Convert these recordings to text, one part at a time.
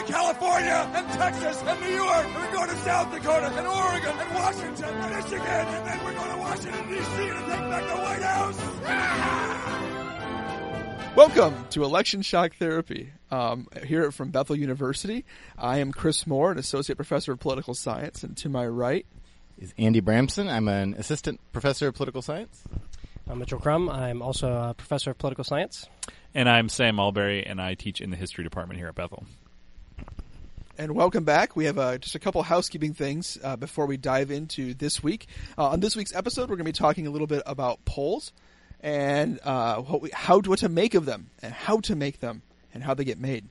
We're going to California and Texas and New York. And we're going to South Dakota and Oregon and Washington and Michigan. And then we're going to Washington, D.C. to take back the White House. Ah! Welcome to Election Shock Therapy. Um, here from Bethel University, I am Chris Moore, an associate professor of political science, and to my right is Andy Bramson. I'm an assistant professor of political science. I'm Mitchell Crum. I'm also a professor of political science. And I'm Sam Mulberry, and I teach in the history department here at Bethel. And welcome back. We have uh, just a couple housekeeping things uh, before we dive into this week. Uh, on this week's episode, we're going to be talking a little bit about polls and uh, what we, how what to make of them and how to make them and how they get made.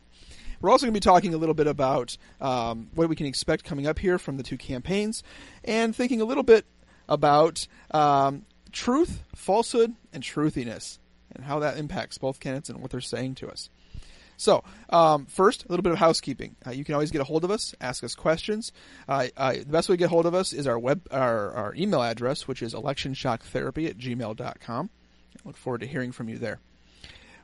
We're also going to be talking a little bit about um, what we can expect coming up here from the two campaigns, and thinking a little bit about um, truth, falsehood, and truthiness, and how that impacts both candidates and what they're saying to us. So, um, first, a little bit of housekeeping. Uh, you can always get a hold of us, ask us questions. Uh, uh, the best way to get a hold of us is our web, our, our email address, which is electionshocktherapy at gmail.com. I look forward to hearing from you there.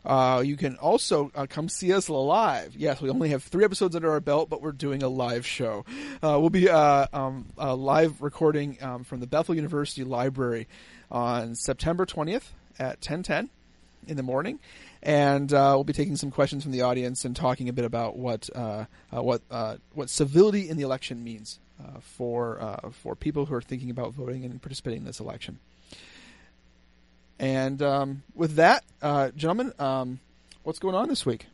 Uh, you can also uh, come see us live. Yes, we only have three episodes under our belt, but we're doing a live show. Uh, we'll be uh, um, live recording um, from the Bethel University Library on September 20th at 10:10 in the morning, and uh, we'll be taking some questions from the audience and talking a bit about what uh, what what civility in the election means for for people who are thinking about voting and participating in this election. And um, with that, uh, gentlemen, um, what's going on this week?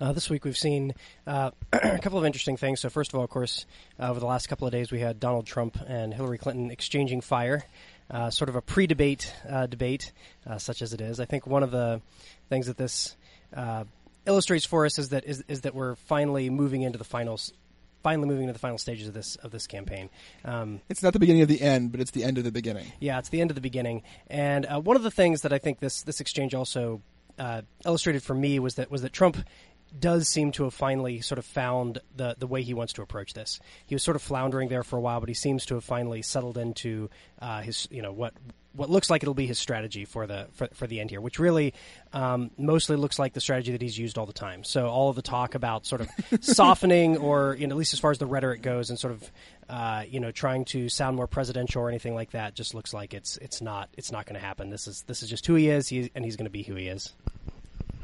Uh, this week we've seen uh, a couple of interesting things. So first of all, of course, uh, over the last couple of days we had Donald Trump and Hillary Clinton exchanging fire, uh, sort of a pre-debate uh, debate, uh, such as it is. I think one of the things that this illustrates for us is that is, is that we're finally moving into the finals finally moving to the final stages of this of this campaign. Um, it's not the beginning of the end, but it's the end of the beginning. Yeah, it's the end of the beginning. And uh, one of the things that I think this this exchange also uh, illustrated for me was that was that Trump does seem to have finally sort of found the the way he wants to approach this. He was sort of floundering there for a while, but he seems to have finally settled into uh, his you know what what looks like it'll be his strategy for the for, for the end here, which really um, mostly looks like the strategy that he's used all the time. So all of the talk about sort of softening, or you know, at least as far as the rhetoric goes, and sort of uh, you know trying to sound more presidential or anything like that, just looks like it's it's not it's not going to happen. This is this is just who he is, he, and he's going to be who he is.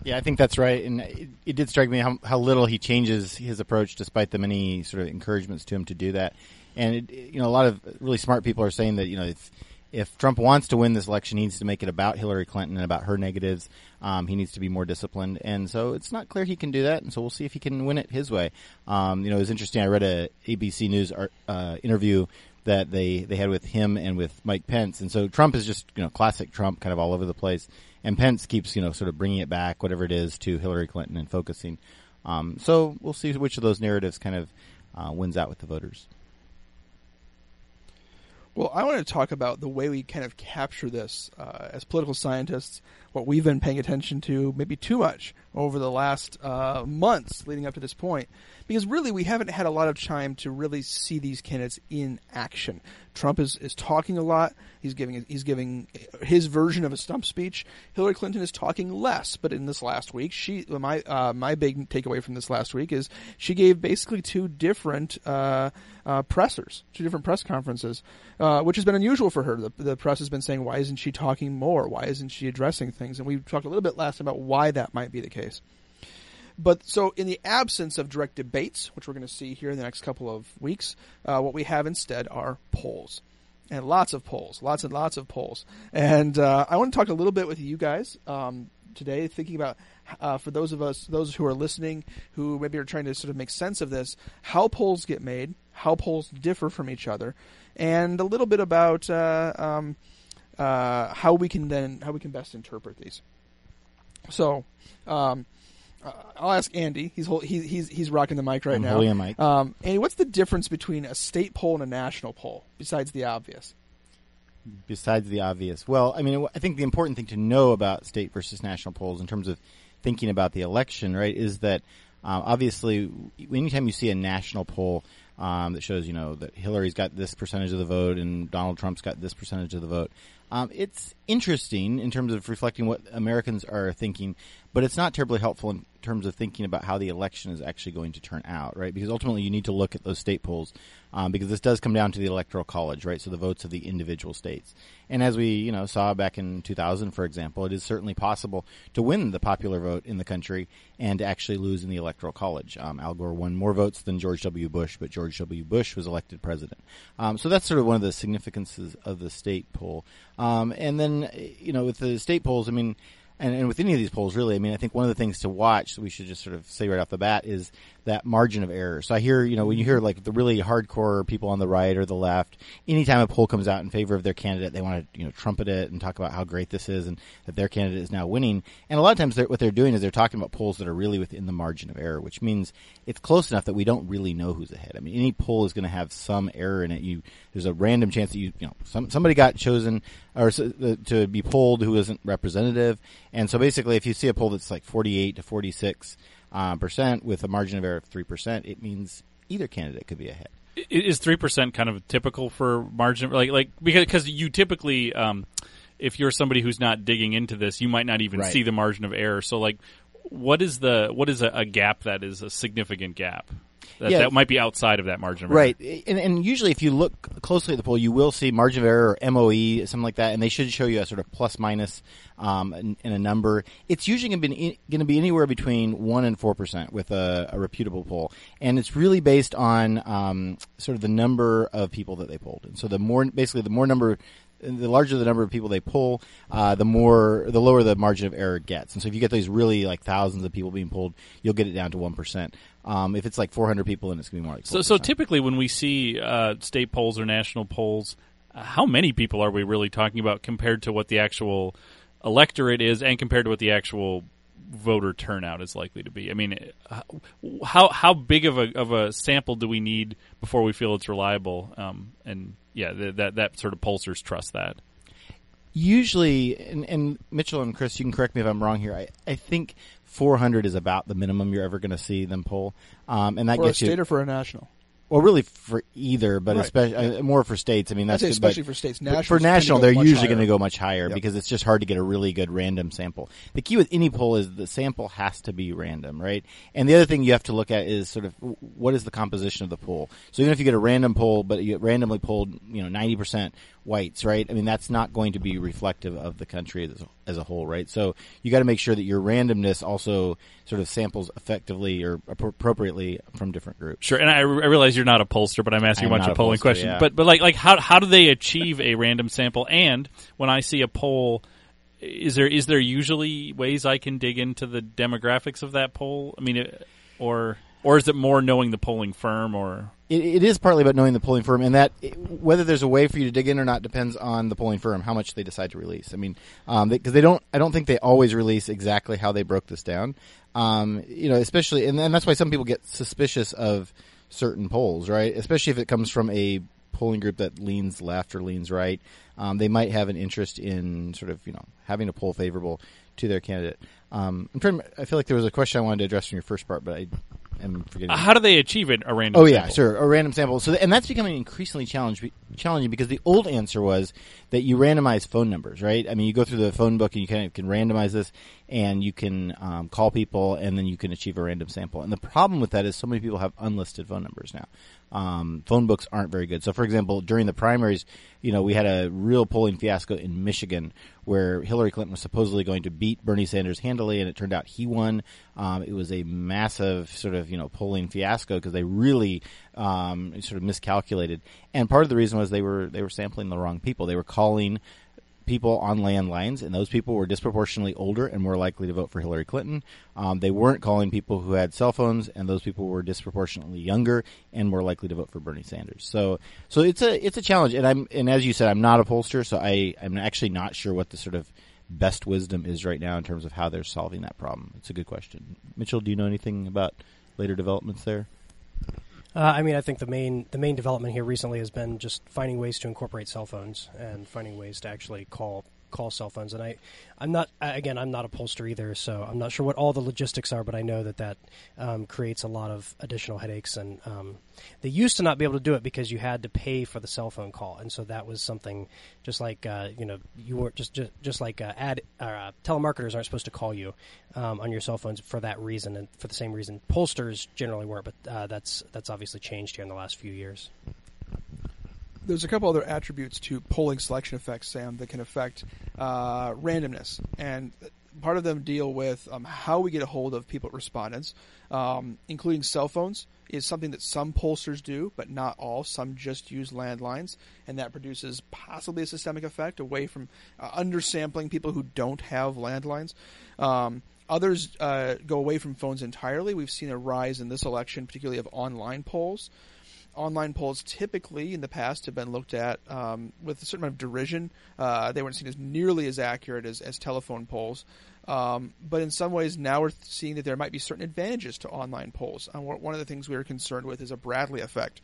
Yeah, I think that's right, and it, it did strike me how, how little he changes his approach, despite the many sort of encouragements to him to do that. And it, you know, a lot of really smart people are saying that you know if if Trump wants to win this election, he needs to make it about Hillary Clinton and about her negatives. Um, he needs to be more disciplined, and so it's not clear he can do that. And so we'll see if he can win it his way. Um, you know, it was interesting. I read a ABC News uh, interview that they they had with him and with Mike Pence, and so Trump is just you know classic Trump, kind of all over the place, and Pence keeps you know sort of bringing it back, whatever it is, to Hillary Clinton and focusing. Um, so we'll see which of those narratives kind of uh, wins out with the voters. Well, I want to talk about the way we kind of capture this uh, as political scientists, what we've been paying attention to, maybe too much, over the last uh, months leading up to this point. Because really, we haven't had a lot of time to really see these candidates in action. Trump is, is talking a lot. He's giving he's giving his version of a stump speech. Hillary Clinton is talking less. But in this last week, she my uh, my big takeaway from this last week is she gave basically two different uh, uh, pressers, two different press conferences, uh, which has been unusual for her. The, the press has been saying, "Why isn't she talking more? Why isn't she addressing things?" And we talked a little bit last about why that might be the case. But so, in the absence of direct debates, which we're going to see here in the next couple of weeks, uh, what we have instead are polls. And lots of polls, lots and lots of polls. And uh, I want to talk a little bit with you guys um, today, thinking about uh, for those of us, those who are listening, who maybe are trying to sort of make sense of this, how polls get made, how polls differ from each other, and a little bit about uh, um, uh, how we can then how we can best interpret these. So, um, uh, I'll ask Andy. He's he's he's he's rocking the mic right I'm now. Holding a mic. Um, Andy, what's the difference between a state poll and a national poll besides the obvious? Besides the obvious, well, I mean, I think the important thing to know about state versus national polls in terms of thinking about the election, right, is that uh, obviously, anytime you see a national poll um, that shows, you know, that Hillary's got this percentage of the vote and Donald Trump's got this percentage of the vote, um, it's interesting in terms of reflecting what Americans are thinking, but it's not terribly helpful in terms of thinking about how the election is actually going to turn out, right? Because ultimately you need to look at those state polls um, because this does come down to the electoral college, right? So the votes of the individual states. And as we, you know, saw back in 2000, for example, it is certainly possible to win the popular vote in the country and to actually lose in the electoral college. Um, Al Gore won more votes than George W. Bush, but George W. Bush was elected president. Um, so that's sort of one of the significances of the state poll. Um, and then, you know, with the state polls, I mean, and, and with any of these polls, really, I mean, I think one of the things to watch that we should just sort of say right off the bat is that margin of error. So I hear, you know, when you hear like the really hardcore people on the right or the left, anytime a poll comes out in favor of their candidate, they want to, you know, trumpet it and talk about how great this is and that their candidate is now winning. And a lot of times they're, what they're doing is they're talking about polls that are really within the margin of error, which means it's close enough that we don't really know who's ahead. I mean, any poll is going to have some error in it. You, there's a random chance that you, you know, some, somebody got chosen or uh, to be polled who isn't representative. And so basically if you see a poll that's like 48 to 46, uh, percent with a margin of error of three percent, it means either candidate could be ahead. Is three percent kind of typical for margin? Like, like because because you typically, um, if you're somebody who's not digging into this, you might not even Right. see the margin of error. So, like, what is the what is a, a gap that is a significant gap that, Yeah. that might be outside of that margin of error? Right, and, and usually if you look closely at the poll, you will see margin of error or MOE, something like that, and they should show you a sort of plus minus um, in, in a number. It's usually going to be going to be anywhere between one and four percent with a, a reputable poll, and it's really based on um, sort of the number of people that they polled. And so the more, basically, the more number. The larger the number of people they pull, uh, the more, the lower the margin of error gets. And so if you get these really like thousands of people being pulled, you'll get it down to one percent. Um, if it's like 400 people, then it's going to be more like So, so typically when we see uh, state polls or national polls, uh, how many people are we really talking about compared to what the actual electorate is, and compared to what the actual voter turnout is likely to be? I mean, uh, how how big of a of a sample do we need before we feel it's reliable? Um, and yeah, th- that that sort of pollsters trust that. Usually, and, and Mitchell and Chris, you can correct me if I'm wrong here. I, I think 400 is about the minimum you're ever going to see them pull, um, and that gets you- for a state you. or for a national. well, really for either, but Right. especially uh, more for states. I mean, that's especially but- for states. Nationals for national, they're usually going to go much higher Yep. because it's just hard to get a really good random sample. The key with any poll is the sample has to be random, right? And the other thing you have to look at is sort of what is the composition of the poll. So even if you get a random poll, but you get randomly polled, you know, ninety percent whites, right? I mean, that's not going to be reflective of the country as, as a whole, right? So you got to make sure that your randomness also sort of samples effectively or appropriately from different groups. Sure, and I, I realize you're not a pollster, but I'm asking I'm a bunch of polling pollster, questions. yeah. But but like like how how do they achieve a random sample? And when I see a poll, is there is there usually ways I can dig into the demographics of that poll? I mean, it, or or is it more knowing the polling firm or It, it is partly about knowing the polling firm, and that whether there's a way for you to dig in or not depends on the polling firm, how much they decide to release. I mean, because they, 'cause they don't, I don't think they always release exactly how they broke this down. Um, you know, especially, and, and that's why some people get suspicious of certain polls, right? Especially if it comes from a polling group that leans left or leans right. Um, they might have an interest in sort of, you know, having a poll favorable to their candidate. Um, I'm trying. I feel like there was a question I wanted to address in your first part, but I am forgetting. how do they achieve it? A random. Oh yeah, sample? sure, a random sample. So, and that's becoming increasingly challenging because the old answer was that you randomize phone numbers, right? I mean, you go through the phone book and you kind of can randomize this, and you can um, call people, and then you can achieve a random sample. And the problem with that is so many people have unlisted phone numbers now. Um, phone books aren't very good. So, for example, during the primaries, you know, we had a real polling fiasco in Michigan where Hillary Clinton was supposedly going to beat Bernie Sanders handily, and it turned out he won. Um, it was a massive sort of you know polling fiasco because they really um, sort of miscalculated. And part of the reason was they were they were sampling the wrong people. They were calling people on landlines, and those people were disproportionately older and more likely to vote for Hillary Clinton. Um, they weren't calling people who had cell phones, and those people were disproportionately younger and more likely to vote for Bernie Sanders. So, so it's a it's a challenge, and I'm and as you said, I'm not a pollster, so I I'm actually not sure what the sort of best wisdom is right now in terms of how they're solving that problem. It's a good question. Mitchell, do you know anything about later developments there? Uh, I mean, I think the main the main development here recently has been just finding ways to incorporate cell phones and finding ways to actually call call cell phones. And I, I'm not again, I'm not a pollster either, so I'm not sure what all the logistics are, but I know that that um, creates a lot of additional headaches. And um, they used to not be able to do it because you had to pay for the cell phone call, and so that was something just like uh, you know you weren't just just, just like uh, ad uh, telemarketers aren't supposed to call you um, on your cell phones for that reason, and for the same reason pollsters generally weren't. But uh, that's that's obviously changed here in the last few years there's a couple other attributes to polling selection effects, Sam, that can affect uh, randomness, and part of them deal with um, how we get a hold of people respondents, um, including cell phones. Is something that some pollsters do, but not all. Some just use landlines, and that produces possibly a systemic effect away from uh, undersampling people who don't have landlines. Um, others uh, go away from phones entirely. We've seen a rise in this election, particularly of online polls online polls typically in the past have been looked at um, with a certain amount of derision. Uh, they weren't seen as nearly as accurate as, as telephone polls. Um, but in some ways, now we're seeing that there might be certain advantages to online polls. One of the things we are concerned with is a Bradley effect.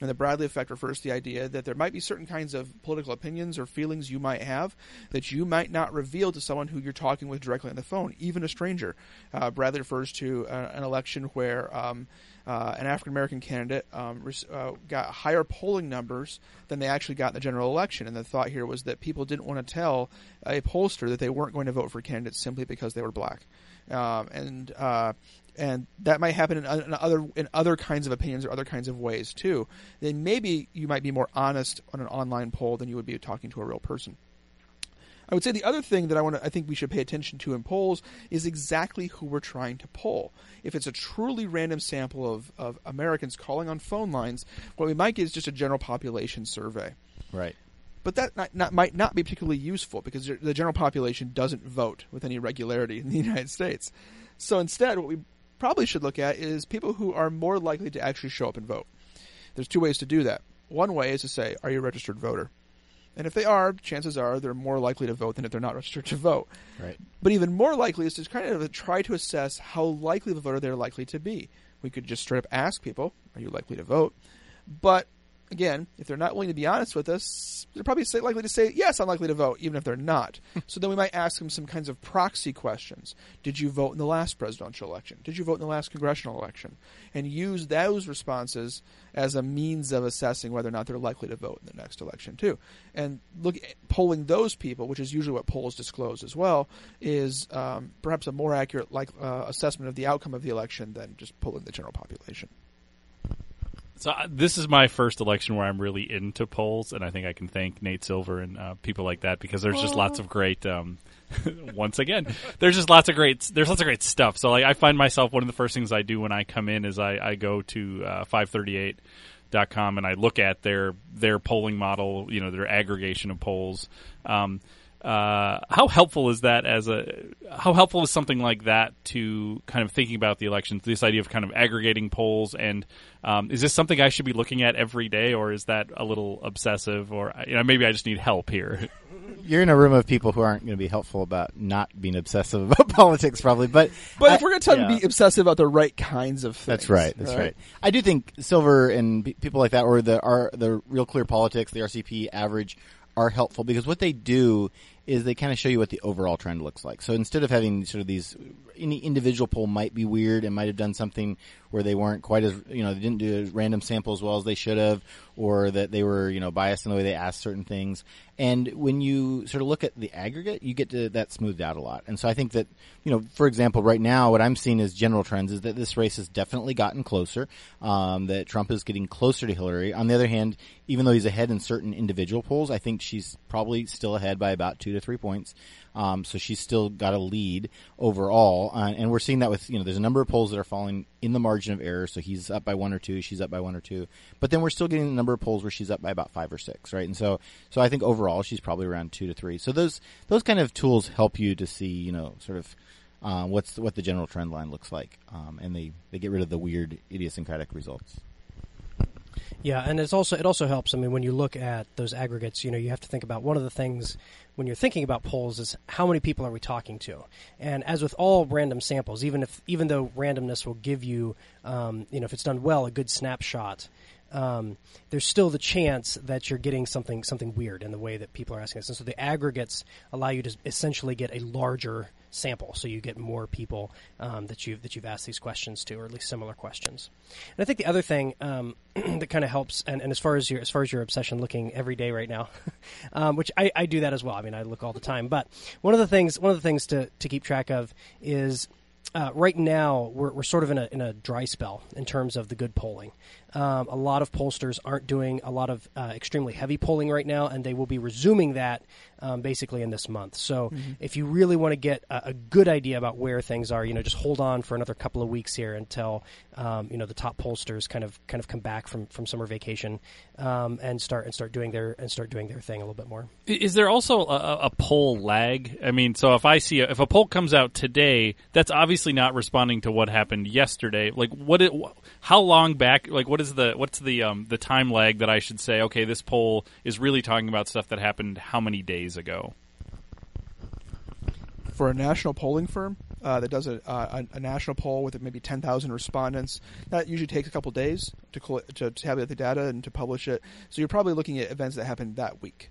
And the Bradley effect refers to the idea that there might be certain kinds of political opinions or feelings you might have that you might not reveal to someone who you're talking with directly on the phone, even a stranger. Uh, Bradley refers to uh, an election where um, uh, an African American candidate um, uh, got higher polling numbers than they actually got in the general election. And the thought here was that people didn't want to tell a pollster that they weren't going to vote for candidates simply because they were black. Um, and uh, and that might happen in, in, other in other kinds of opinions or other kinds of ways too. Then maybe you might be more honest on an online poll than you would be talking to a real person. I would say the other thing that I want to, I think we should pay attention to in polls is exactly who we're trying to poll. If it's a truly random sample of, of Americans calling on phone lines, what we might get is just a general population survey. Right. But that not, not, might not be particularly useful because the general population doesn't vote with any regularity in the United States. So instead, what we probably should look at is people who are more likely to actually show up and vote. There's two ways to do that. One way is to say, are you a registered voter? And if they are, chances are they're more likely to vote than if they're not registered to vote. Right. But even more likely is to kind of try to assess how likely of a voter they're likely to be. We could just straight up ask people, "Are you likely to vote?" But again, if they're not willing to be honest with us, they're probably likely to say, yes, I'm likely to vote, even if they're not. so then we might ask them some kinds of proxy questions. Did you vote in the last presidential election? Did you vote in the last congressional election? And use those responses as a means of assessing whether or not they're likely to vote in the next election, too. And look, polling those people, which is usually what polls disclose as well, is um, perhaps a more accurate like uh, assessment of the outcome of the election than just polling the general population. So uh, this is my first election where I'm really into polls, and I think I can thank Nate Silver and uh, people like that because there's just lots of great. Um, once again, there's just lots of great. There's lots of great stuff. So like, I find myself one of the first things I do when I come in is I, I go to uh, 538.com and I look at their their polling model. You know, their aggregation of polls. Um, uh, how helpful is that as a how helpful is something like that to kind of thinking about the elections this idea of kind of aggregating polls and um, is this something i should be looking at every day or is that a little obsessive or you know maybe i just need help here you're in a room of people who aren't going to be helpful about not being obsessive about politics probably but but I, if we're going to tell yeah. them to be obsessive about the right kinds of things that's right that's right, right. i do think silver and people like that or the are the real clear politics the rcp average are helpful because what they do is they kind of show you what the overall trend looks like. So instead of having sort of these, any individual poll might be weird and might have done something where they weren't quite as, you know, they didn't do a random sample as well as they should have, or that they were, you know, biased in the way they asked certain things. And when you sort of look at the aggregate, you get to that smoothed out a lot. And so I think that, you know, for example, right now, what I'm seeing as general trends is that this race has definitely gotten closer, um, that Trump is getting closer to Hillary. On the other hand, even though he's ahead in certain individual polls, I think she's probably still ahead by about two to three points. Um, so she's still got a lead overall, uh, and we're seeing that with you know there's a number of polls that are falling in the margin of error. So he's up by one or two, she's up by one or two, but then we're still getting a number of polls where she's up by about five or six, right? And so so I think overall she's probably around two to three. So those those kind of tools help you to see you know sort of. Uh, what's what the general trend line looks like, um, and they, they get rid of the weird idiosyncratic results. Yeah, and it's also it also helps. I mean, when you look at those aggregates, you know, you have to think about one of the things when you're thinking about polls is how many people are we talking to? And as with all random samples, even if even though randomness will give you, um, you know, if it's done well, a good snapshot. Um, there's still the chance that you're getting something something weird in the way that people are asking us, and so the aggregates allow you to essentially get a larger sample, so you get more people um, that you've that you've asked these questions to, or at least similar questions. And I think the other thing um, that kind of helps, and, and as far as your as far as your obsession looking every day right now, um, which I, I do that as well. I mean, I look all the time. But one of the things one of the things to to keep track of is uh, right now we're, we're sort of in a, in a dry spell in terms of the good polling. Um, a lot of pollsters aren't doing a lot of uh, extremely heavy polling right now, and they will be resuming that um, basically in this month. So Mm-hmm. if you really want to get a, a good idea about where things are, you know, just hold on for another couple of weeks here until um, you know the top pollsters kind of kind of come back from, from summer vacation um, and start and start doing their and start doing their thing a little bit more. Is there also a, a- a poll lag? I mean, so if I see a, if a poll comes out today, that's obviously not responding to what happened yesterday. Like, what? It, how long back? Like, what is the what's the um, the time lag that I should say? Okay, this poll is really talking about stuff that happened how many days ago? for a national polling firm uh, that does a, a, national poll with maybe 10,000 respondents, that usually takes a couple days to, coll- to tabulate the data and to publish it. So you're probably looking at events that happened that week.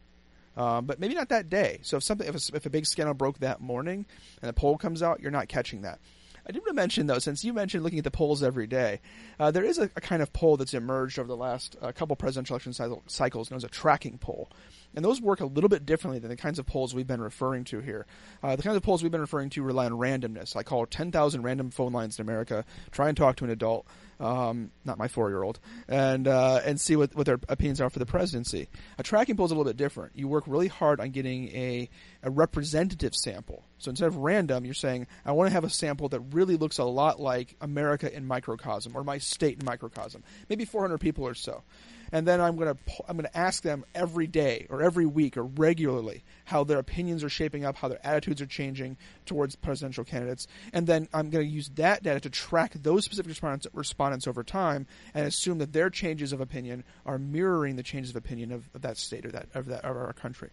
Um, but maybe not that day. So if something, if a, if a big scandal broke that morning and the poll comes out, you're not catching that. I did want to mention though, since you mentioned looking at the polls every day, uh, there is a, a kind of poll that's emerged over the last uh, couple presidential election cycle, cycles known as a tracking poll. And those work a little bit differently than the kinds of polls we've been referring to here. Uh, the kinds of polls we've been referring to rely on randomness. I call 10,000 random phone lines in America, try and talk to an adult, um, not my four-year-old, and uh, and see what, what their opinions are for the presidency. A tracking poll is a little bit different. You work really hard on getting a, a representative sample. So instead of random, you're saying, I want to have a sample that really looks a lot like America in microcosm or my state in microcosm, maybe 400 people or so. And then I'm going to I'm going to ask them every day or every week or regularly how their opinions are shaping up, how their attitudes are changing towards presidential candidates, and then I'm going to use that data to track those specific respondents, respondents over time and assume that their changes of opinion are mirroring the changes of opinion of, of that state or that of that of our country.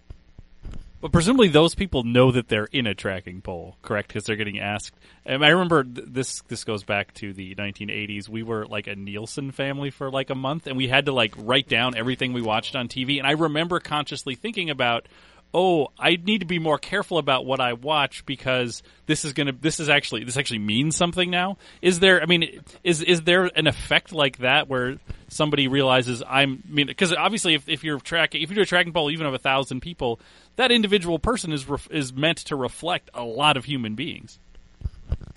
But presumably those people know that they're in a tracking poll, correct? Because they're getting asked. And I remember th- this. This goes back to the 1980s. We were like a Nielsen family for like a month, and we had to like write down everything we watched on TV. And I remember consciously thinking about, oh, I need to be more careful about what I watch because this is gonna. This is actually this actually means something now. Is there? I mean, is is there an effect like that where somebody realizes I'm? I mean, because obviously, if, if you're tracking, if you do a tracking poll even of a thousand people, that individual person is ref, is meant to reflect a lot of human beings.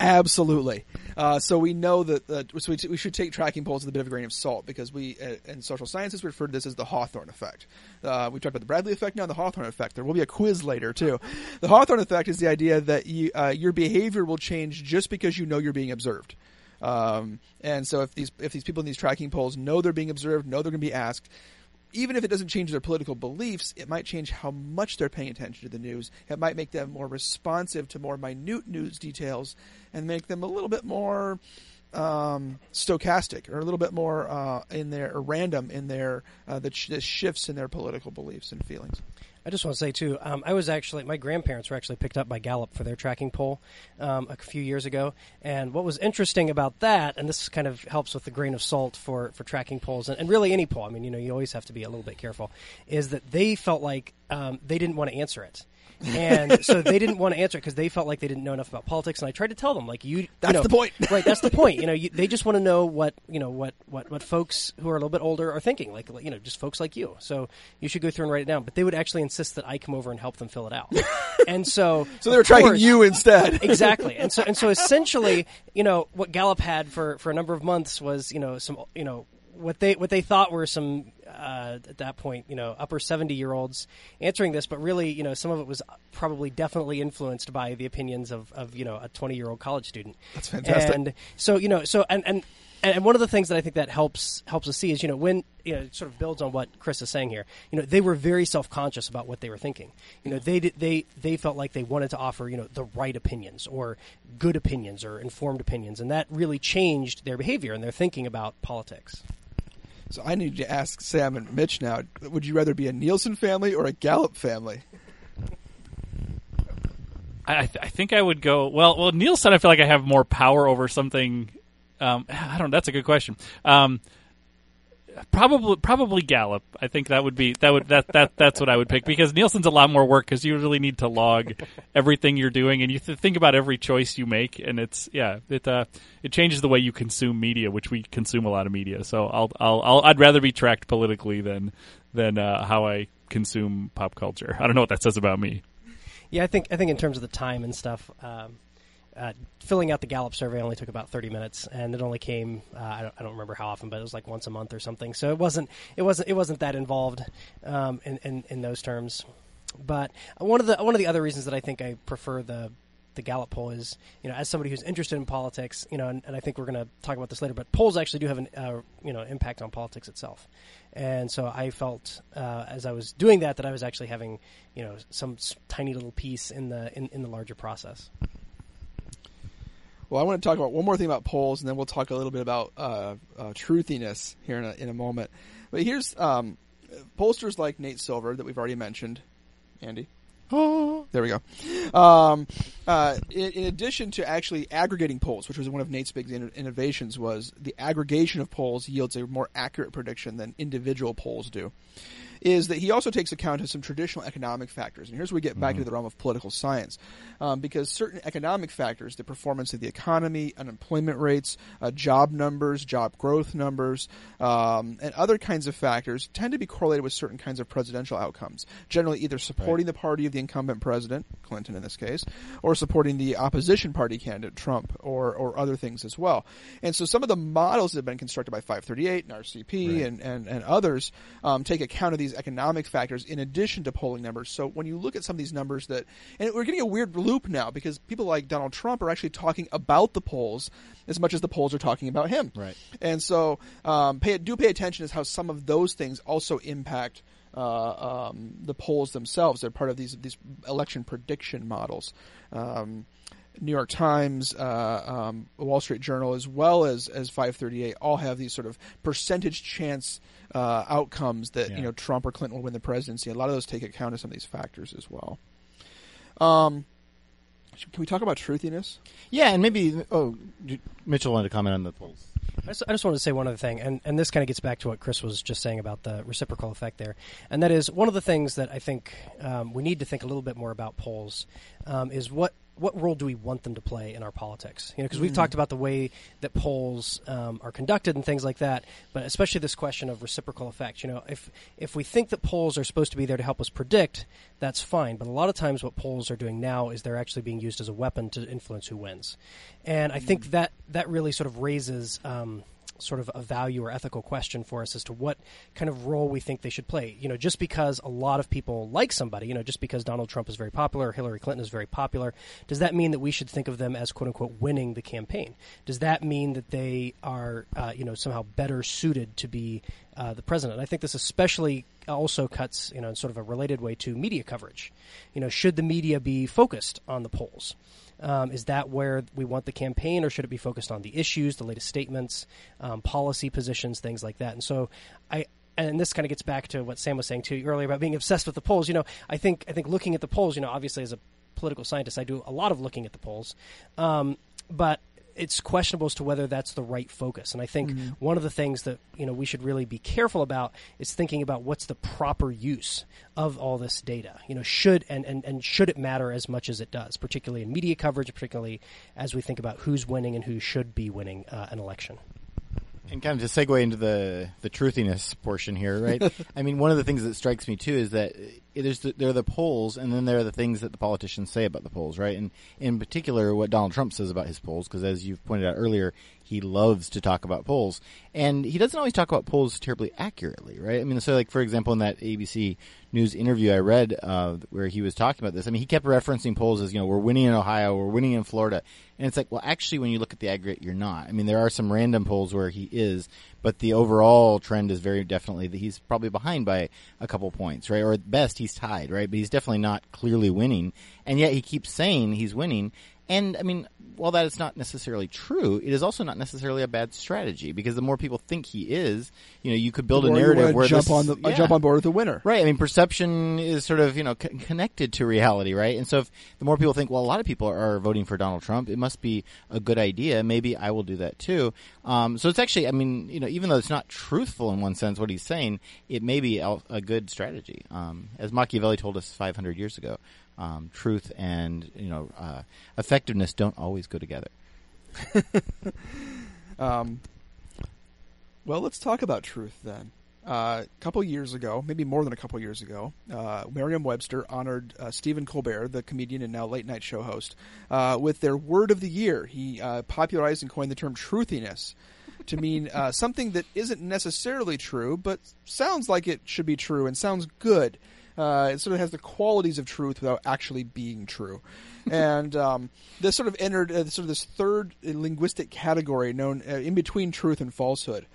Absolutely. Uh, so we know that uh, so we, we should take tracking polls with a bit of a grain of salt because we uh, in social sciences refer to this as the Hawthorne effect. Uh, we talked about the Bradley effect, now the Hawthorne effect. There will be a quiz later too. The Hawthorne effect is the idea that you, uh, your behavior will change just because you know you're being observed. Um, and so if these if these people in these tracking polls know they're being observed, know they're going to be asked, even if it doesn't change their political beliefs, it might change how much they're paying attention to the news. It might make them more responsive to more minute news details and make them a little bit more um, stochastic or a little bit more uh, in their or random in their uh, the, sh- the shifts in their political beliefs and feelings. I just want to say too, um, I was actually my grandparents were actually picked up by Gallup for their tracking poll um, a few years ago, and what was interesting about that, and this kind of helps with the grain of salt for for tracking polls and, and really any poll. I mean, you know, you always have to be a little bit careful. Is that they felt like um, they didn't want to answer it. And so they didn't want to answer it because they felt like they didn't know enough about politics. And I tried to tell them, like you, That's you know, the point. right? That's the point. You know, you, they just want to know what you know what, what what folks who are a little bit older are thinking, like you know, just folks like you. So you should go through and write it down. But they would actually insist that I come over and help them fill it out. and so, So they were course- you instead. exactly. And so and so essentially, you know, what Gallup had for for a number of months was you know some you know what they what they thought were some uh, at that point you know upper 70 year olds answering this but really you know some of it was probably definitely influenced by the opinions of, of you know a 20 year old college student That's fantastic. and so you know so and and and one of the things that I think that helps helps us see is you know when you know it sort of builds on what Chris is saying here. You know they were very self conscious about what they were thinking. You know they did, they they felt like they wanted to offer you know the right opinions or good opinions or informed opinions, and that really changed their behavior and their thinking about politics. So I need to ask Sam and Mitch now: Would you rather be a Nielsen family or a Gallup family? I, I think I would go. Well, well, Nielsen. I feel like I have more power over something. Um, I don't. That's a good question. Um, probably, probably Gallup. I think that would be that would that that that's what I would pick because Nielsen's a lot more work because you really need to log everything you're doing and you th- think about every choice you make and it's yeah it uh, it changes the way you consume media, which we consume a lot of media. So I'll I'll, I'll I'd rather be tracked politically than than uh, how I consume pop culture. I don't know what that says about me. Yeah, I think I think in terms of the time and stuff, um, uh, filling out the Gallup survey only took about thirty minutes, and it only came uh, I, don't, I don't remember how often, but it was like once a month or something. So it wasn't it wasn't it wasn't that involved um, in, in in those terms. But one of the one of the other reasons that I think I prefer the the Gallup poll is, you know, as somebody who's interested in politics, you know, and, and I think we're going to talk about this later, but polls actually do have an, uh, you know, impact on politics itself. And so I felt, uh, as I was doing that, that I was actually having, you know, some tiny little piece in the, in, in the larger process. Well, I want to talk about one more thing about polls, and then we'll talk a little bit about uh, uh, truthiness here in a, in a moment. But here's um, pollsters like Nate Silver that we've already mentioned. Andy. Oh, there we go. Um, uh, in, in addition to actually aggregating polls, which was one of Nate's big in- innovations, was the aggregation of polls yields a more accurate prediction than individual polls do. Is that he also takes account of some traditional economic factors, and here's where we get back into the realm of political science, um, because certain economic factors, the performance of the economy, unemployment rates, uh, job numbers, job growth numbers, um, and other kinds of factors, tend to be correlated with certain kinds of presidential outcomes. Generally, either supporting the party of the incumbent president, Clinton in this case, or supporting the opposition party candidate, Trump, or or other things as well. And so, some of the models that have been constructed by 538 and RCP and, and and others um, take account of these economic factors in addition to polling numbers. So when you look at some of these numbers that, and we're getting a weird loop now because people like Donald Trump are actually talking about the polls as much as the polls are talking about him. Right. And so um, pay, do pay attention as how some of those things also impact uh, um, the polls themselves. They're part of these these election prediction models. Um, New York Times, uh, um, Wall Street Journal, as well as as 538, all have these sort of percentage chance uh, outcomes that Yeah. you know Trump or Clinton will win the presidency. A lot of those take account of some of these factors as well. Um, can we talk about truthiness? Yeah, and maybe oh, Mitchell wanted to comment on the polls. I just, I just wanted to say one other thing, and, and this kind of gets back to what Chris was just saying about the reciprocal effect there, and that is one of the things that I think um, we need to think a little bit more about polls um, is what what role do we want them to play in our politics? You know, because we've talked about the way that polls um, are conducted and things like that, but especially this question of reciprocal effect. You know, if if we think that polls are supposed to be there to help us predict, that's fine. But a lot of times, what polls are doing now is they're actually being used as a weapon to influence who wins, and I think that that really sort of raises. Um, sort of a value or ethical question for us as to what kind of role we think they should play. You know, just because a lot of people like somebody, you know, just because Donald Trump is very popular, or Hillary Clinton is very popular, does that mean that we should think of them as quote unquote winning the campaign? Does that mean that they are, uh, you know, somehow better suited to be uh, the president? I think this especially also cuts, you know, in sort of a related way to media coverage. You know, should the media be focused on the polls? Um, is that where we want the campaign, or should it be focused on the issues, the latest statements, um, policy positions, things like that? And so, I and this kind of gets back to what Sam was saying too earlier about being obsessed with the polls. You know, I think I think looking at the polls, you know, obviously as a political scientist, I do a lot of looking at the polls, um, but it's questionable as to whether that's the right focus. And I think one of the things that you know we should really be careful about is thinking about what's the proper use of all this data. You know, should and, and, and should it matter as much as it does, particularly in media coverage, particularly as we think about who's winning and who should be winning uh, an election. And kind of to segue into the the truthiness portion here, right? I mean, one of the things that strikes me too is that there's the, there are the polls, and then there are the things that the politicians say about the polls, right? And in particular, what Donald Trump says about his polls, because as you've pointed out earlier, he loves to talk about polls, and he doesn't always talk about polls terribly accurately, right? I mean, so like for example, in that ABC News interview I read, uh, where he was talking about this, I mean, he kept referencing polls as you know we're winning in Ohio, we're winning in Florida, and it's like, well, actually, when you look at the aggregate, you're not. I mean, there are some random polls where he is, but the overall trend is very definitely that he's probably behind by a couple points, right? Or at best, he's tied, right? But he's definitely not clearly winning, and yet he keeps saying he's winning. And I mean, while that is not necessarily true, it is also not necessarily a bad strategy because the more people think he is, you know, you could build a narrative where jump this, on the yeah. jump on board with the winner. Right. I mean, perception is sort of you know c- connected to reality, right? And so, if the more people think, well, a lot of people are voting for Donald Trump, it must be a good idea. Maybe I will do that too. Um, so it's actually, I mean, you know, even though it's not truthful in one sense, what he's saying, it may be a, a good strategy. Um, as Machiavelli told us 500 years ago, um, truth and you know uh, effectiveness don't always go together. Um, well, let's talk about truth then. Uh, a couple years ago, maybe more than a couple years ago, uh, Merriam-Webster honored uh, Stephen Colbert, the comedian and now late night show host, uh, with their word of the year. He uh, popularized and coined the term "truthiness" to mean uh, something that isn't necessarily true, but sounds like it should be true and sounds good. Uh, it sort of has the qualities of truth without actually being true. and um, this sort of entered uh, sort of this third linguistic category known uh, in between truth and falsehood.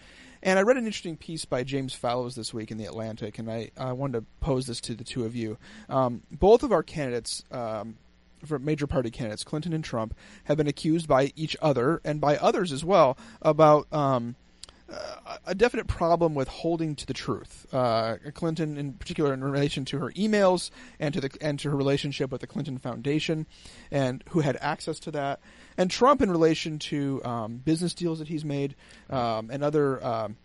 And I read an interesting piece by James Fallows this week in the Atlantic, and I, I wanted to pose this to the two of you. Um, both of our candidates, um, for major party candidates, Clinton and Trump, have been accused by each other and by others as well about um, uh, a definite problem with holding to the truth. Uh, Clinton, in particular, in relation to her emails and to the and to her relationship with the Clinton Foundation, and who had access to that, and Trump in relation to um, business deals that he's made um, and other. Um,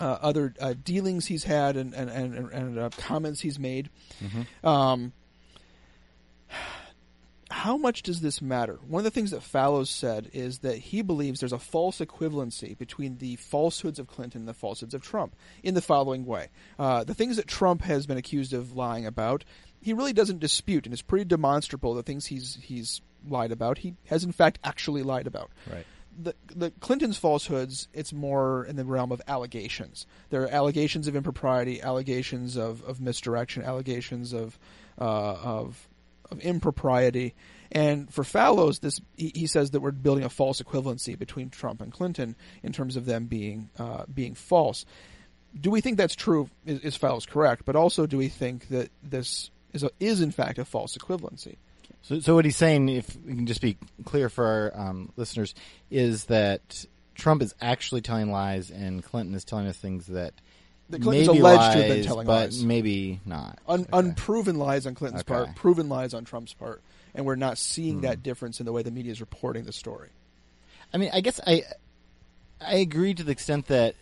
uh, other uh, dealings he's had and and and, and uh, comments he's made. Um, how much does this matter? One of the things that Fallows said is that he believes there's a false equivalency between the falsehoods of Clinton and the falsehoods of Trump in the following way. Uh, the things that Trump has been accused of lying about, he really doesn't dispute, and it's pretty demonstrable the things he's he's lied about, he has in fact actually lied about. Right. The, the Clinton's falsehoods, it's more in the realm of allegations. There are allegations of impropriety, allegations of, of misdirection, allegations of uh, of of impropriety. And for Fallows, this he, he says that we're building a false equivalency between Trump and Clinton in terms of them being uh, being false. Do we think that's true? Is, is Fallows correct? But also, do we think that this is a, is in fact a false equivalency? So, so what he's saying, if we can just be clear for our um, listeners, is that Trump is actually telling lies, and Clinton is telling us things that That Clinton's maybe alleged lies, to have been telling but lies. maybe not. Un- Unproven lies on Clinton's Okay. part, proven lies on Trump's part, and we're not seeing Hmm. that difference in the way the media is reporting the story. I mean, I guess I I agree to the extent that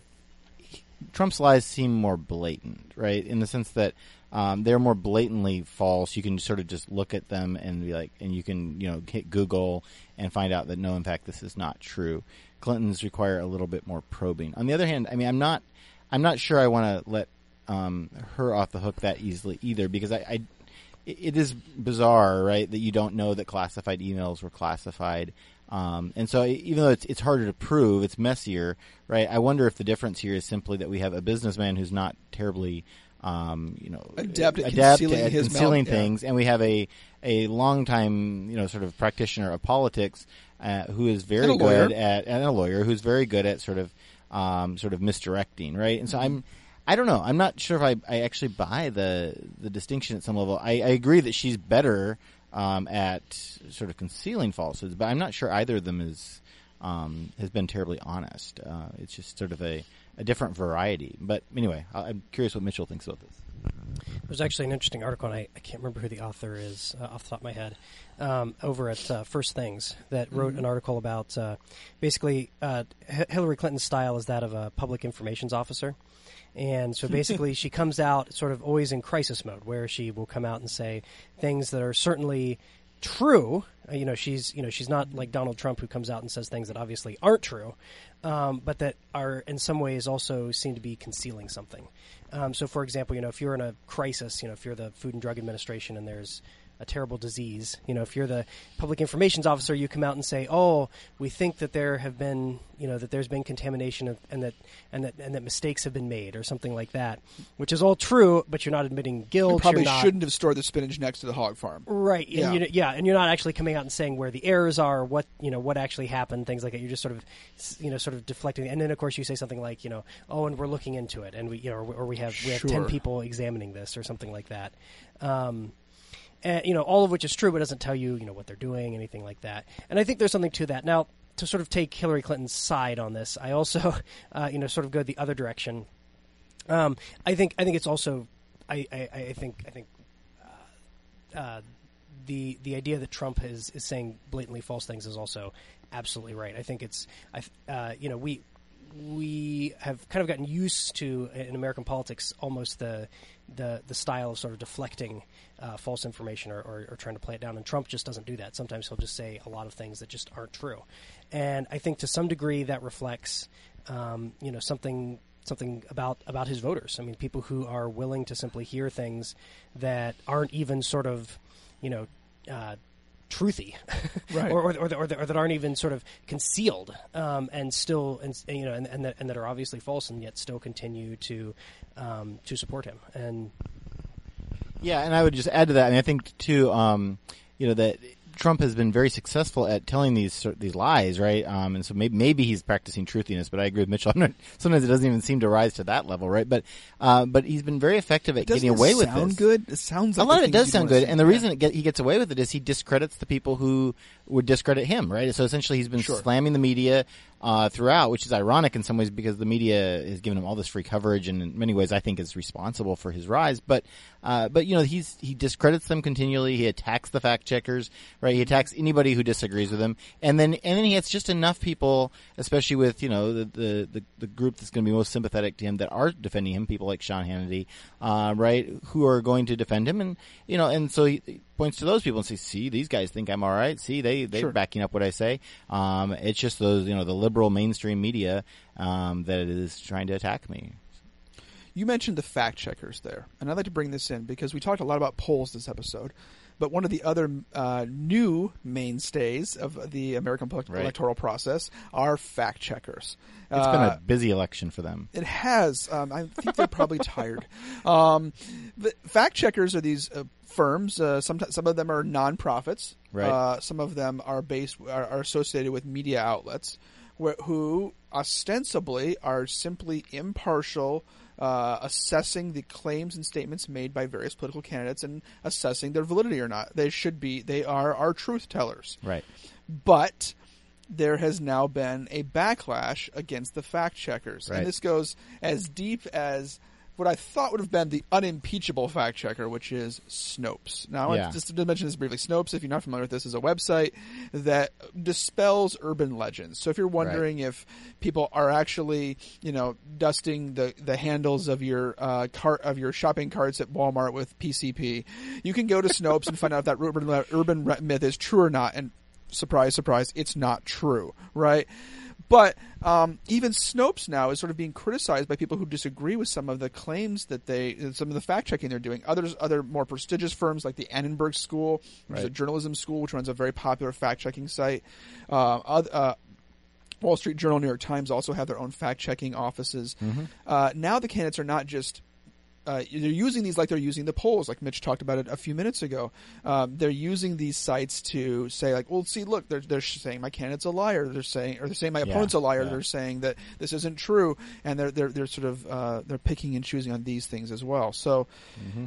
he- Trump's lies seem more blatant, right? In the sense that um, they're more blatantly false. You can sort of just look at them and be like, and you can you know hit Google and find out that no, in fact, this is not true. Clinton's require a little bit more probing. On the other hand, I mean, I'm not I'm not sure I want to let um, her off the hook that easily either because I. I it is bizarre, right, that you don't know that classified emails were classified. Um, and so, even though it's, it's harder to prove, it's messier, right? I wonder if the difference here is simply that we have a businessman who's not terribly, um, you know, Adept at adept concealing at his concealing yeah. things, and we have a a long time, you know, sort of practitioner of politics uh, who is very a lawyer. good at, and a lawyer who's very good at sort of, um, sort of misdirecting, right? And so I'm. I don't know. I'm not sure if I, I actually buy the the distinction at some level. I, I agree that she's better um, at sort of concealing falsehoods, but I'm not sure either of them is um, has been terribly honest. Uh, it's just sort of a, a different variety. But anyway, I, I'm curious what Mitchell thinks about this. There's actually an interesting article, and I, I can't remember who the author is uh, off the top of my head, um, over at uh, First Things that wrote Mhm. an article about uh, basically uh, H- Hillary Clinton's style is that of a public informations officer. And so basically, she comes out sort of always in crisis mode, where she will come out and say things that are certainly true. Uh, you know, she's you know she's not like Donald Trump who comes out and says things that obviously aren't true, um, but that are in some ways also seem to be concealing something. Um, so, for example, you know, if you're in a crisis, you know, if you're the Food and Drug Administration and there's a terrible disease, you know, if you're the public informations officer, you come out and say, "Oh, we think that there have been, you know, that there's been contamination of, and that and that and that mistakes have been made, or something like that," which is all true, but you're not admitting guilt. You probably not, shouldn't have stored the spinach next to the hog farm. Right. Yeah. And you, yeah, and you're not actually coming out and saying where the errors are, what you know, what actually happened, things like that. You're just sort of, you know, sort of deflecting. And then of course you say something like, you know, oh, and we're looking into it, and we, you know, or, or we have we have ten people examining this, or something like that. Um, and you know all of which is true, but doesn't tell you you know what they're doing, anything like that. And I think there's something to that. Now, to sort of take Hillary Clinton's side on this, I also uh, you know sort of go the other direction. Um, I think I think it's also I, I, I think I think uh, uh, the the idea that Trump is is saying blatantly false things is also absolutely right. I think it's I uh, you know we we have kind of gotten used to in American politics almost the the the style of sort of deflecting uh, false information or, or, or, trying to play it down. And Trump just doesn't do that. Sometimes he'll just say a lot of things that just aren't true. And I think to some degree that reflects, um, you know, something something about about his voters. I mean, people who are willing to simply hear things that aren't even sort of, you know. Uh, truthy, right. or, or, or, or, that aren't even sort of concealed, um, and still, and you know, and, and, that, and that are obviously false, and yet still continue to um, to support him. And yeah, and I would just add to that. I mean, I think too, um, you know, that Trump has been very successful at telling these these lies, right? Um, and so maybe, maybe he's practicing truthiness, but I agree with Mitchell. Not, sometimes it doesn't even seem to rise to that level, right? But uh, but he's been very effective at getting away with sound this. good? It sounds like a lot of it does sound good, and the reason it get, he gets away with it is he discredits the people who would discredit him, right? So essentially, he's been Sure. slamming the media uh, throughout, which is ironic in some ways because the media has given him all this free coverage, and in many ways, I think is responsible for his rise. But uh, but you know, he's he discredits them continually. He attacks the fact checkers, right? He attacks anybody who disagrees with him, and then and then he has just enough people, especially with you know the the the, the group that's going to be most sympathetic to him that are defending him, people like Sean Hannity, uh, right, who are going to defend him, and you know, and so he, he points to those people and says, "See, these guys think I'm all right. See, they they're Sure. backing up what I say." Um, it's just those you know the liberal mainstream media um, that is trying to attack me. You mentioned the fact checkers there, and I'd like to bring this in because we talked a lot about polls this episode. But one of the other uh, new mainstays of the American Right. electoral process are fact checkers. It's Uh, been a busy election for them. It has. Um, I think they're probably tired. Um, the fact checkers are these uh, firms. Uh, some some of them are nonprofits. Right. Uh, some of them are based are, are associated with media outlets, who ostensibly are simply impartial. Uh, assessing the claims and statements made by various political candidates and assessing their validity or not. They should be. They are our truth tellers Right. but there has now been a backlash against the fact checkers. Right. And this goes as deep as what I thought would have been the unimpeachable fact checker, which is Snopes. Now, I Yeah. want just to mention this briefly. Snopes, if you're not familiar with this, is a website that dispels urban legends. So if you're wondering if people are actually, you know, dusting the, the handles of your uh, cart of your shopping carts at Walmart with PCP, you can go to Snopes and find out if that urban, urban myth is true or not. And surprise, surprise, it's not true, right? But um, even Snopes now is sort of being criticized by people who disagree with some of the claims that they, some of the fact checking they're doing. Others, other more prestigious firms like the Annenberg School, which is a journalism school, which runs a very popular fact checking site. Uh, uh, Wall Street Journal, New York Times also have their own fact checking offices. Uh, now the candidates are not just uh, they're using these like they're using the polls, like Mitch talked about it a few minutes ago. Um, they're using these sites to say, like, well, see, look, they're they're saying my candidate's a liar. They're saying, or they're saying my Yeah, opponent's a liar. yeah. They're saying that this isn't true, and they're they're they're sort of uh, they're picking and choosing on these things as well. So,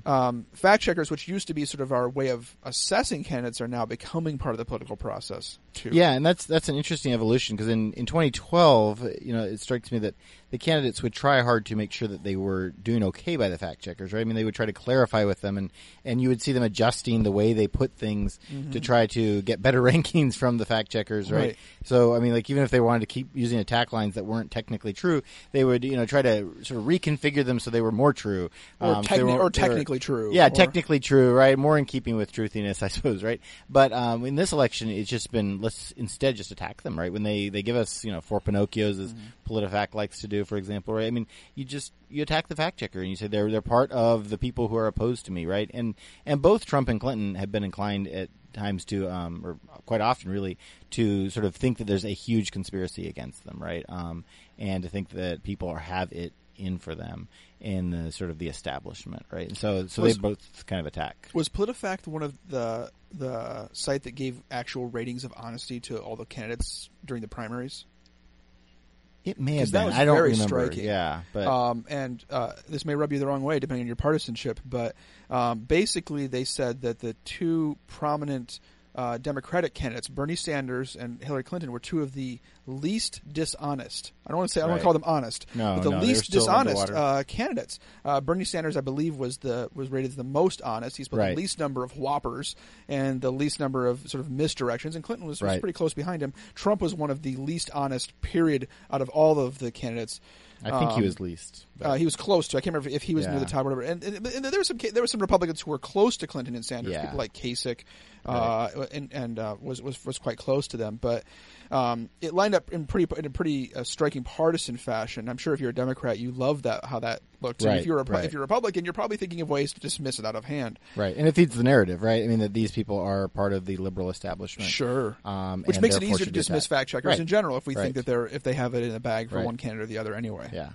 um, fact checkers, which used to be sort of our way of assessing candidates, are now becoming part of the political process too. Yeah, and that's that's an interesting evolution because in, in 2012, you know, it strikes me that the candidates would try hard to make sure that they were doing okay by the fact checkers, right? I mean, they would try to clarify with them, and and you would see them adjusting the way they put things to try to get better rankings from the fact checkers, right? Right. So, I mean, like even if they wanted to keep using attack lines that weren't technically true, they would you know try to sort of reconfigure them so they were more true, Or Um, techni- were- or they were- technically true, Yeah, or- technically true, right? More in keeping with truthiness, I suppose, right? But um, in this election, it's just been let's instead just attack them, right? When they they give us you know four Pinocchios, as PolitiFact likes to do, for example, right? I mean, you just you attack the fact checker and you say they're they're part of the people who are opposed to me, right? And and both Trump and Clinton have been inclined at times to, um, or quite often, really, to sort of think that there's a huge conspiracy against them, right? Um, and to think that people are, have it in for them in the sort of the establishment, right? And so so Was- they both kind of attack. Was PolitiFact one of the the site that gave actual ratings of honesty to all the candidates during the primaries? It may have been. was I don't very remember. striking. Yeah, but um, and uh, this may rub you the wrong way depending on your partisanship, but um, basically they said that the two prominent uh, Democratic candidates, Bernie Sanders and Hillary Clinton, were two of the least dishonest. I don't want to say I don't want to call them honest, No, but the no, least dishonest uh, candidates. Uh, Bernie Sanders, I believe, was the was rated as the most honest. He's put Right. the least number of whoppers and the least number of sort of misdirections, and Clinton was, was Right. pretty close behind him. Trump was one of the least honest. Period. Out of all of the candidates. I think he Um, was least. uh, he was close to. I can't remember if he was near the top or whatever. And, and, and there were some there were some Republicans who were close to Clinton and Sanders. Yeah. People like Kasich, uh, and and uh, was was was quite close to them. But um, it lined up in pretty in a pretty uh, striking partisan fashion. I'm sure if you're a Democrat, you love that how that looked. Right, if you're a right. if you're Republican, you're probably thinking of ways to dismiss it out of hand. Right, and it feeds the narrative, right? I mean that these people are part of the liberal establishment, Sure. um, Which makes it easier to dismiss fact checkers Right. in general if we think that they're if they have it in the bag for one candidate or the other anyway. Yeah,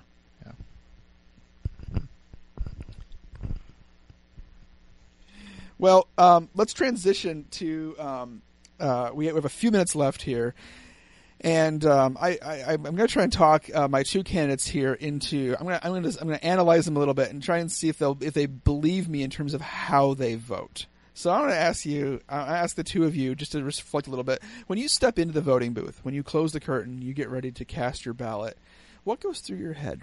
yeah. Well, um, let's transition to. Um, uh, we have a few minutes left here, and um, I, I, I'm going to try and talk uh, my two candidates here into. I'm going to I'm going to I'm going to analyze them a little bit and try and see if they'll if they believe me in terms of how they vote. So I want to ask you, I ask the two of you just to reflect a little bit. When you step into the voting booth, when you close the curtain, you get ready to cast your ballot. What goes through your head?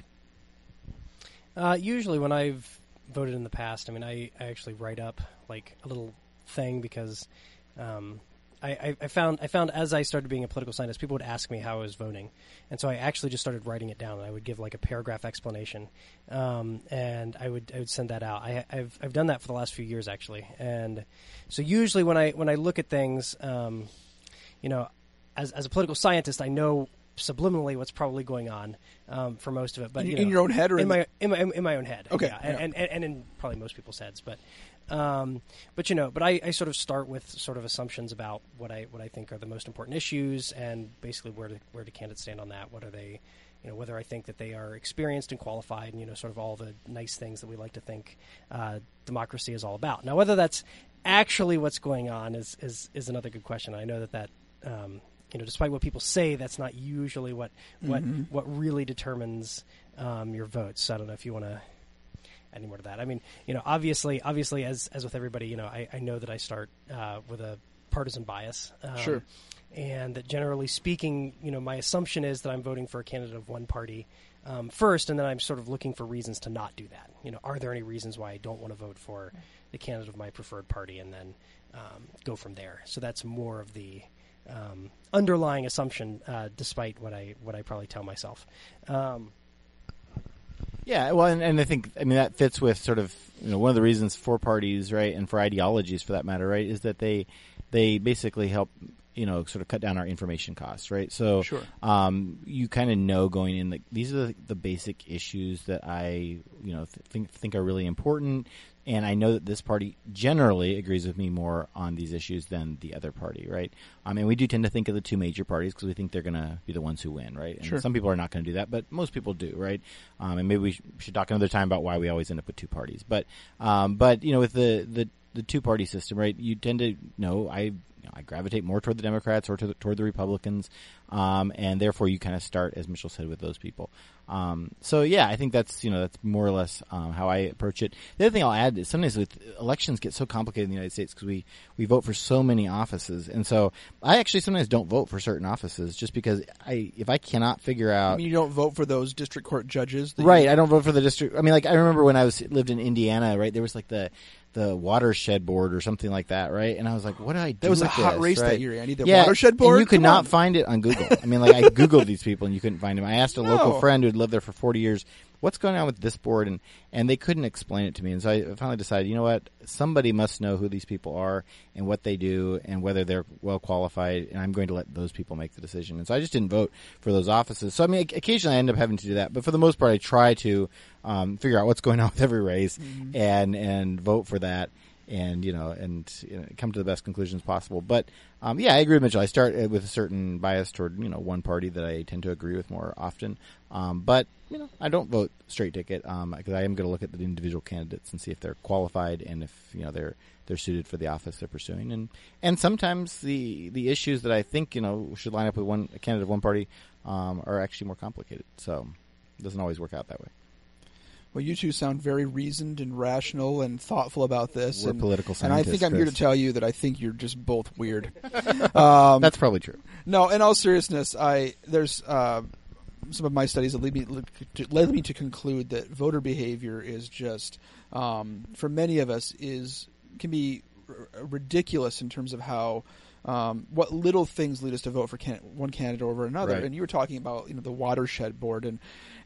Uh, usually, when I've voted in the past, I mean, I, I actually write up like a little thing because um, I, I, found I found as I started being a political scientist, people would ask me how I was voting, and so I actually just started writing it down. And I would give like a paragraph explanation, um, and I would I would send that out. I, I've I've done that for the last few years actually, and so usually when I when I look at things, um, you know, as as a political scientist, I know subliminally what's probably going on um, for most of it. But In- you in your own head or in in my in my in my own head? Okay, yeah, yeah. And, and and in probably most people's heads, but. Um, but you know, but I, I sort of start with sort of assumptions about what I what I think are the most important issues, and basically where do where do candidates stand on that? What are they, you know, whether I think that they are experienced and qualified, and you know, sort of all the nice things that we like to think uh, democracy is all about. Now, whether that's actually what's going on is is, is another good question. I know that that um, you know, despite what people say, that's not usually what what Mhm. what really determines um, your votes. So I don't know if you want to add any more to that. I mean, you know, obviously, obviously, as as with everybody, you know, I, I know that I start uh, with a partisan bias. Um, Sure. And that generally speaking, you know, my assumption is that I'm voting for a candidate of one party um, first, and then I'm sort of looking for reasons to not do that. You know, are there any reasons why I don't want to vote for the candidate of my preferred party, and then um, go from there. So that's more of the um, underlying assumption, uh, despite what I what I probably tell myself. Um, Yeah, well, and, and I think I mean that fits with sort of you know one of the reasons for parties, right, and for ideologies for that matter, right, is that they they basically help you know sort of cut down our information costs, right? So Sure. um, you kind of know going in that these are the, the basic issues that I you know th- think think are really important, and I know that this party generally agrees with me more on these issues than the other party, right? I mean, we do tend to think of the two major parties because we think they're going to be the ones who win, right? And Sure. some people are not going to do that, but most people do, right? Um, and maybe we sh- should talk another time about why we always end up with two parties. But, um, but you know, with the the, the two party system, right? You tend to know I. You know, I gravitate more toward the Democrats or to the, toward the Republicans, um, and therefore you kind of start, as Mitchell said, with those people. Um, so yeah, I think that's you know that's more or less um, how I approach it. The other thing I'll add is sometimes with elections get so complicated in the United States because we we vote for so many offices, and so I actually sometimes don't vote for certain offices just because I if I cannot figure I out mean, you don't vote for those district court judges, that you- Right, I don't vote for the district. I mean, like I remember when I was lived in Indiana, right? There was like the the watershed board or something like that, right? And I was like, what do I do? That was a hot this, race that right? year, Andy. The yeah, watershed board? And you could Come not on. find it on Google. I mean, like I googled these people and you couldn't find them. I asked a No. local friend who had lived there for forty years, what's going on with this board, and and they couldn't explain it to me. And so I finally decided, you know what? Somebody must know who these people are and what they do and whether they're well qualified. And I'm going to let those people make the decision. And so I just didn't vote for those offices. So I mean, occasionally I end up having to do that, but for the most part, I try to um, figure out what's going on with every race Mm-hmm. and and vote for that. And you know, and you know, come to the best conclusions possible. But um, yeah, I agree with Mitchell. I start uh, with a certain bias toward you know one party that I tend to agree with more often. Um, but you know, I don't vote straight ticket because I am going to look at the individual candidates and see if they're qualified and if you know they're they're suited for the office they're pursuing. And and sometimes the the issues that I think you know should line up with one candidate of one party um, are actually more complicated. So it doesn't always work out that way. Well, you two sound very reasoned and rational and thoughtful about this. We're and, political And I think I'm here to tell you that I think you're just both weird. um, That's probably true. No, in all seriousness, I there's uh, some of my studies that lead me to, led me to conclude that voter behavior is just um, for many of us is can be r- ridiculous in terms of how um, what little things lead us to vote for can- one candidate over another. Right. And you were talking about you know the watershed board, and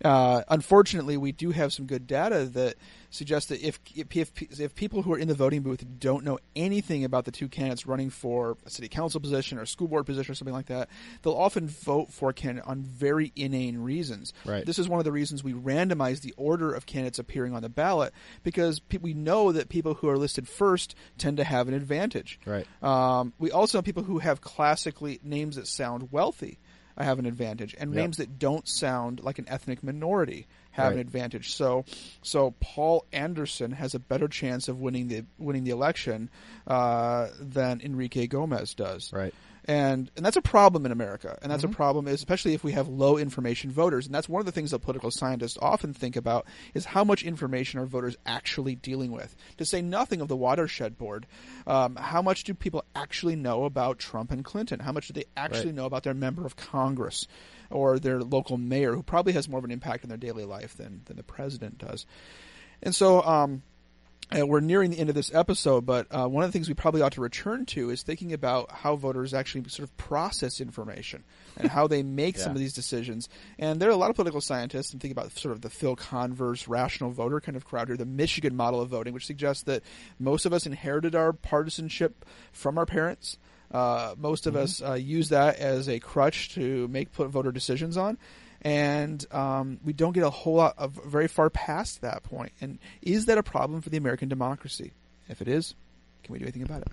uh, unfortunately, we do have some good data that suggests that if, if if people who are in the voting booth don't know anything about the two candidates running for a city council position or a school board position or something like that, they'll often vote for a candidate on very inane reasons. Right. This is one of the reasons we randomize the order of candidates appearing on the ballot because pe- we know that people who are listed first tend to have an advantage. Right. Um, we also people who have classically names that sound wealthy uh, have an advantage, and Yep. names that don't sound like an ethnic minority have an advantage. So, so Paul Anderson has a better chance of winning the winning the election uh, than Enrique Gomez does. Right. And and that's a problem in America, and that's Mm-hmm. a problem, especially if we have low information voters. And that's one of the things that political scientists often think about is how much information are voters actually dealing with. To say nothing of the watershed board, um, how much do people actually know about Trump and Clinton? How much do they actually Right. know about their member of Congress or their local mayor, who probably has more of an impact in their daily life than than the president does? And so, um, uh, we're nearing the end of this episode, but uh, one of the things we probably ought to return to is thinking about how voters actually sort of process information and how they make some of these decisions. And there are a lot of political scientists, and think about sort of the Phil Converse rational voter kind of crowd here, the Michigan model of voting, which suggests that most of us inherited our partisanship from our parents. Uh, most of us uh, use that as a crutch to make put voter decisions on and um, we don't get a whole lot of very far past that point. And is that a problem for the American democracy? If it is, can we do anything about it?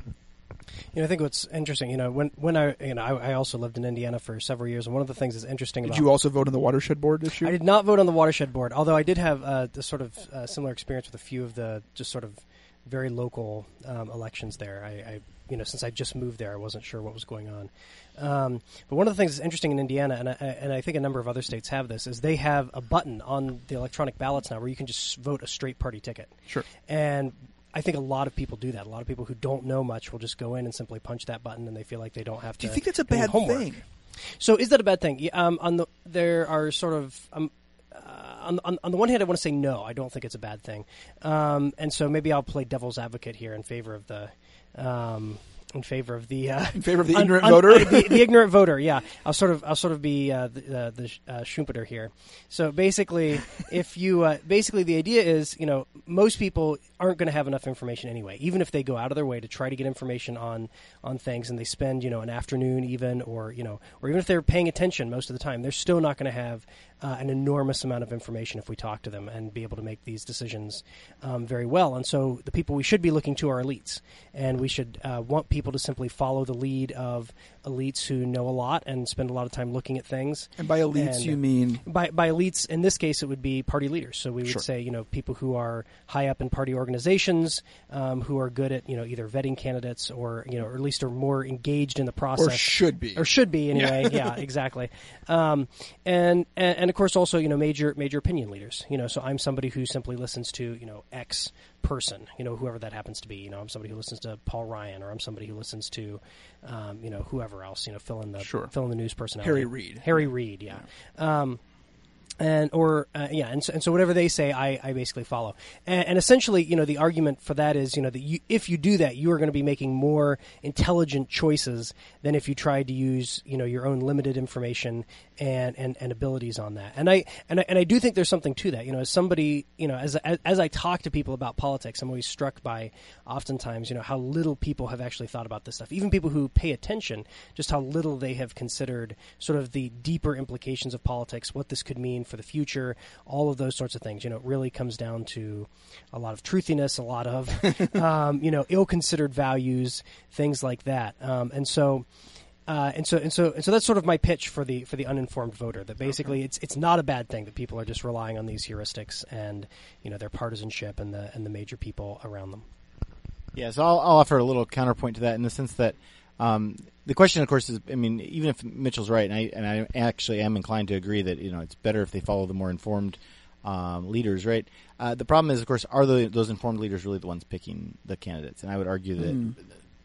You know, I think what's interesting, you know, when when I, you know, I, I also lived in Indiana for several years, and one of the things that's interesting Did about you also vote on the watershed board issue? I did not vote on the watershed board, although I did have uh, the sort of uh, similar experience with a few of the just sort of very local um, elections there. I, I, you know, since I just moved there, I wasn't sure what was going on. Um, but one of the things that's interesting in Indiana, and I, and I think a number of other states have this, is they have a button on the electronic ballots now where you can just vote a straight party ticket. Sure. And I think a lot of people do that. A lot of people who don't know much will just go in and simply punch that button, and they feel like they don't have to. do you think that's a bad homework. thing? So is that a bad thing? Um, on the there are sort of um, uh, on, on on the one hand, I want to say no. I don't think it's a bad thing, um, and so maybe I'll play devil's advocate here in favor of the. Um, in favor of the uh, In favor of the un- ignorant un- voter? the, the ignorant voter. Yeah, I'll sort of I'll sort of be uh, the uh, the uh, Schumpeter here. So basically, if you uh, basically the idea is you know most people aren't going to have enough information anyway, even if they go out of their way to try to get information on on things and they spend you know an afternoon even or you know or even if they're paying attention most of the time, they're still not going to have uh, an enormous amount of information if we talk to them and be able to make these decisions um, very well. And so the people we should be looking to are elites, and we should uh, want people to simply follow the lead of elites who know a lot and spend a lot of time looking at things. And by elites, And- you mean by, by elites, in this case, it would be party leaders. So we would Sure. say, you know, people who are high up in party organizations, um, who are good at, you know, either vetting candidates or, you know, or at least are more engaged in the process. or should be? Or should be anyway. Yeah, exactly. Um, and, and and of course also you know major major opinion leaders. You know, so I'm somebody who simply listens to you know X person. You know, whoever that happens to be. You know, I'm somebody who listens to Paul Ryan, or I'm somebody who listens to, um, you know, whoever else. You know, fill in the Sure. fill in the news personality. Harry Reid. Harry Reid. Yeah. Um, and or uh, yeah, and so, and so whatever they say, I, I basically follow. And, and essentially, you know, the argument for that is, you know, that you, if you do that, you are going to be making more intelligent choices than if you tried to use, you know, your own limited information and, and, and abilities on that. And I and I, and I do think there's something to that. You know, as somebody, you know, as, as as I talk to people about politics, I'm always struck by, oftentimes, you know, how little people have actually thought about this stuff. Even people who pay attention, just how little they have considered sort of the deeper implications of politics, what this could mean for the future, all of those sorts of things. You know, it really comes down to a lot of truthiness, a lot of um, you know ill-considered values, things like that. Um, and so. Uh, and so and so and so that's sort of my pitch for the for the uninformed voter that basically it's it's not a bad thing that people are just relying on these heuristics and you know their partisanship and the and the major people around them. Yeah, so I'll, I'll offer a little counterpoint to that in the sense that um, the question, of course, is I mean, even if Mitchell's right, and I and I actually am inclined to agree that you know it's better if they follow the more informed um, leaders, right? Uh, the problem is, of course, are the, those informed leaders really the ones picking the candidates? And I would argue that Hmm.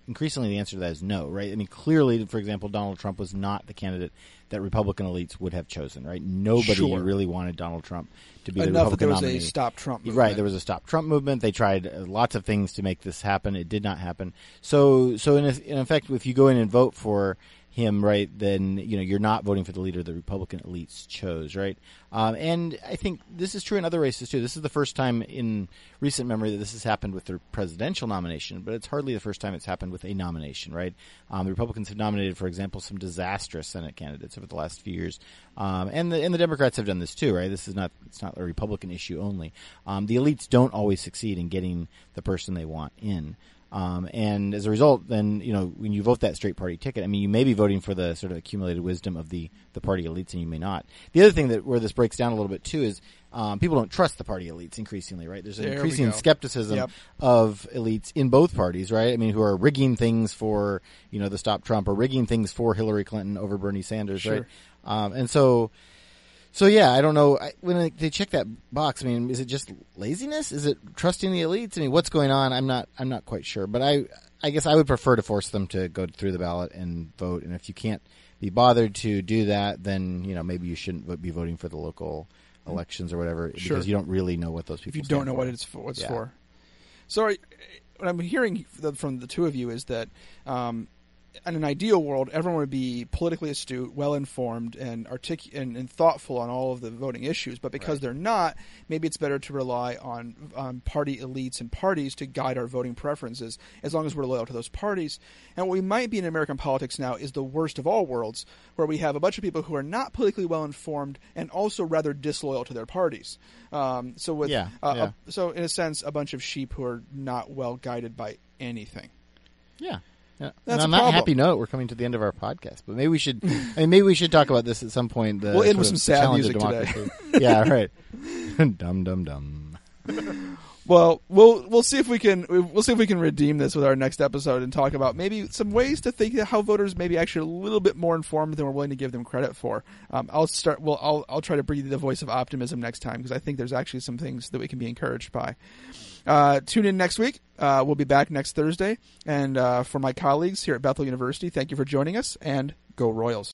Increasingly the answer to that is no, right? I mean, clearly, for example, Donald Trump was not the candidate that Republican elites would have chosen, right? Nobody Sure. really wanted Donald Trump to be the Enough that Republican there was nominee. a stop Trump movement. Right, there was a stop Trump movement. They tried uh, lots of things to make this happen. It did not happen. So, so in, in effect, if you go in and vote for him, right, then you know you're not voting for the leader the Republican elites chose, right? Um, and I think this is true in other races too. This is the first time in recent memory that this has happened with the presidential nomination, but it's hardly the first time it's happened with a nomination, right? Um, the Republicans have nominated, for example, some disastrous Senate candidates over the last few years, um, and the and the Democrats have done this too, right? This is not it's not a Republican issue only. Um, the elites don't always succeed in getting the person they want in. Um, and as a result, then you know when you vote that straight party ticket, I mean, you may be voting for the sort of accumulated wisdom of the the party elites, and you may not. The other thing that where this breaks down a little bit too is um, people don't trust the party elites increasingly, right? There's an There increasing skepticism Yep. of elites in both parties, right? I mean, who are rigging things for you know the Stop Trump or rigging things for Hillary Clinton over Bernie Sanders, right? Um, and so so yeah, I don't know. I, when they- they check that box, I mean, is it just laziness? Is it trusting the elites? I mean, what's going on? I'm not. I'm not quite sure. But I, I guess I would prefer to force them to go through the ballot and vote. And if you can't be bothered to do that, then you know maybe you shouldn't be voting for the local elections or whatever Sure. because you don't really know what those people. if you don't know for. what it's for, what's Yeah. for. So, what I'm hearing from the two of you is that, um, in an ideal world, everyone would be politically astute, well informed, and artic- and, and thoughtful on all of the voting issues. But because they're not, maybe it's better to rely on on party elites and parties to guide our voting preferences, as long as we're loyal to those parties. And what we might be in American politics now is the worst of all worlds, where we have a bunch of people who are not politically well informed and also rather disloyal to their parties. Um, so with Yeah, uh, yeah. a- so in a sense, a bunch of sheep who are not well guided by anything. Yeah. Yeah. That's and a on that problem. happy note, we're coming to the end of our podcast. But maybe we should. I mean, maybe we should talk about this at some point. The We'll end with some sad music today. democracy. yeah. Right. dum dum dum. Well, we'll we'll see if we can we'll see if we can redeem this with our next episode and talk about maybe some ways to think how voters may be actually a little bit more informed than we're willing to give them credit for. Um, I'll start. Well, I'll I'll try to breathe the voice of optimism next time because I think there's actually some things that we can be encouraged by. Uh, tune in next week. Uh, we'll be back next Thursday. And uh, for my colleagues here at Bethel University, thank you for joining us and go Royals.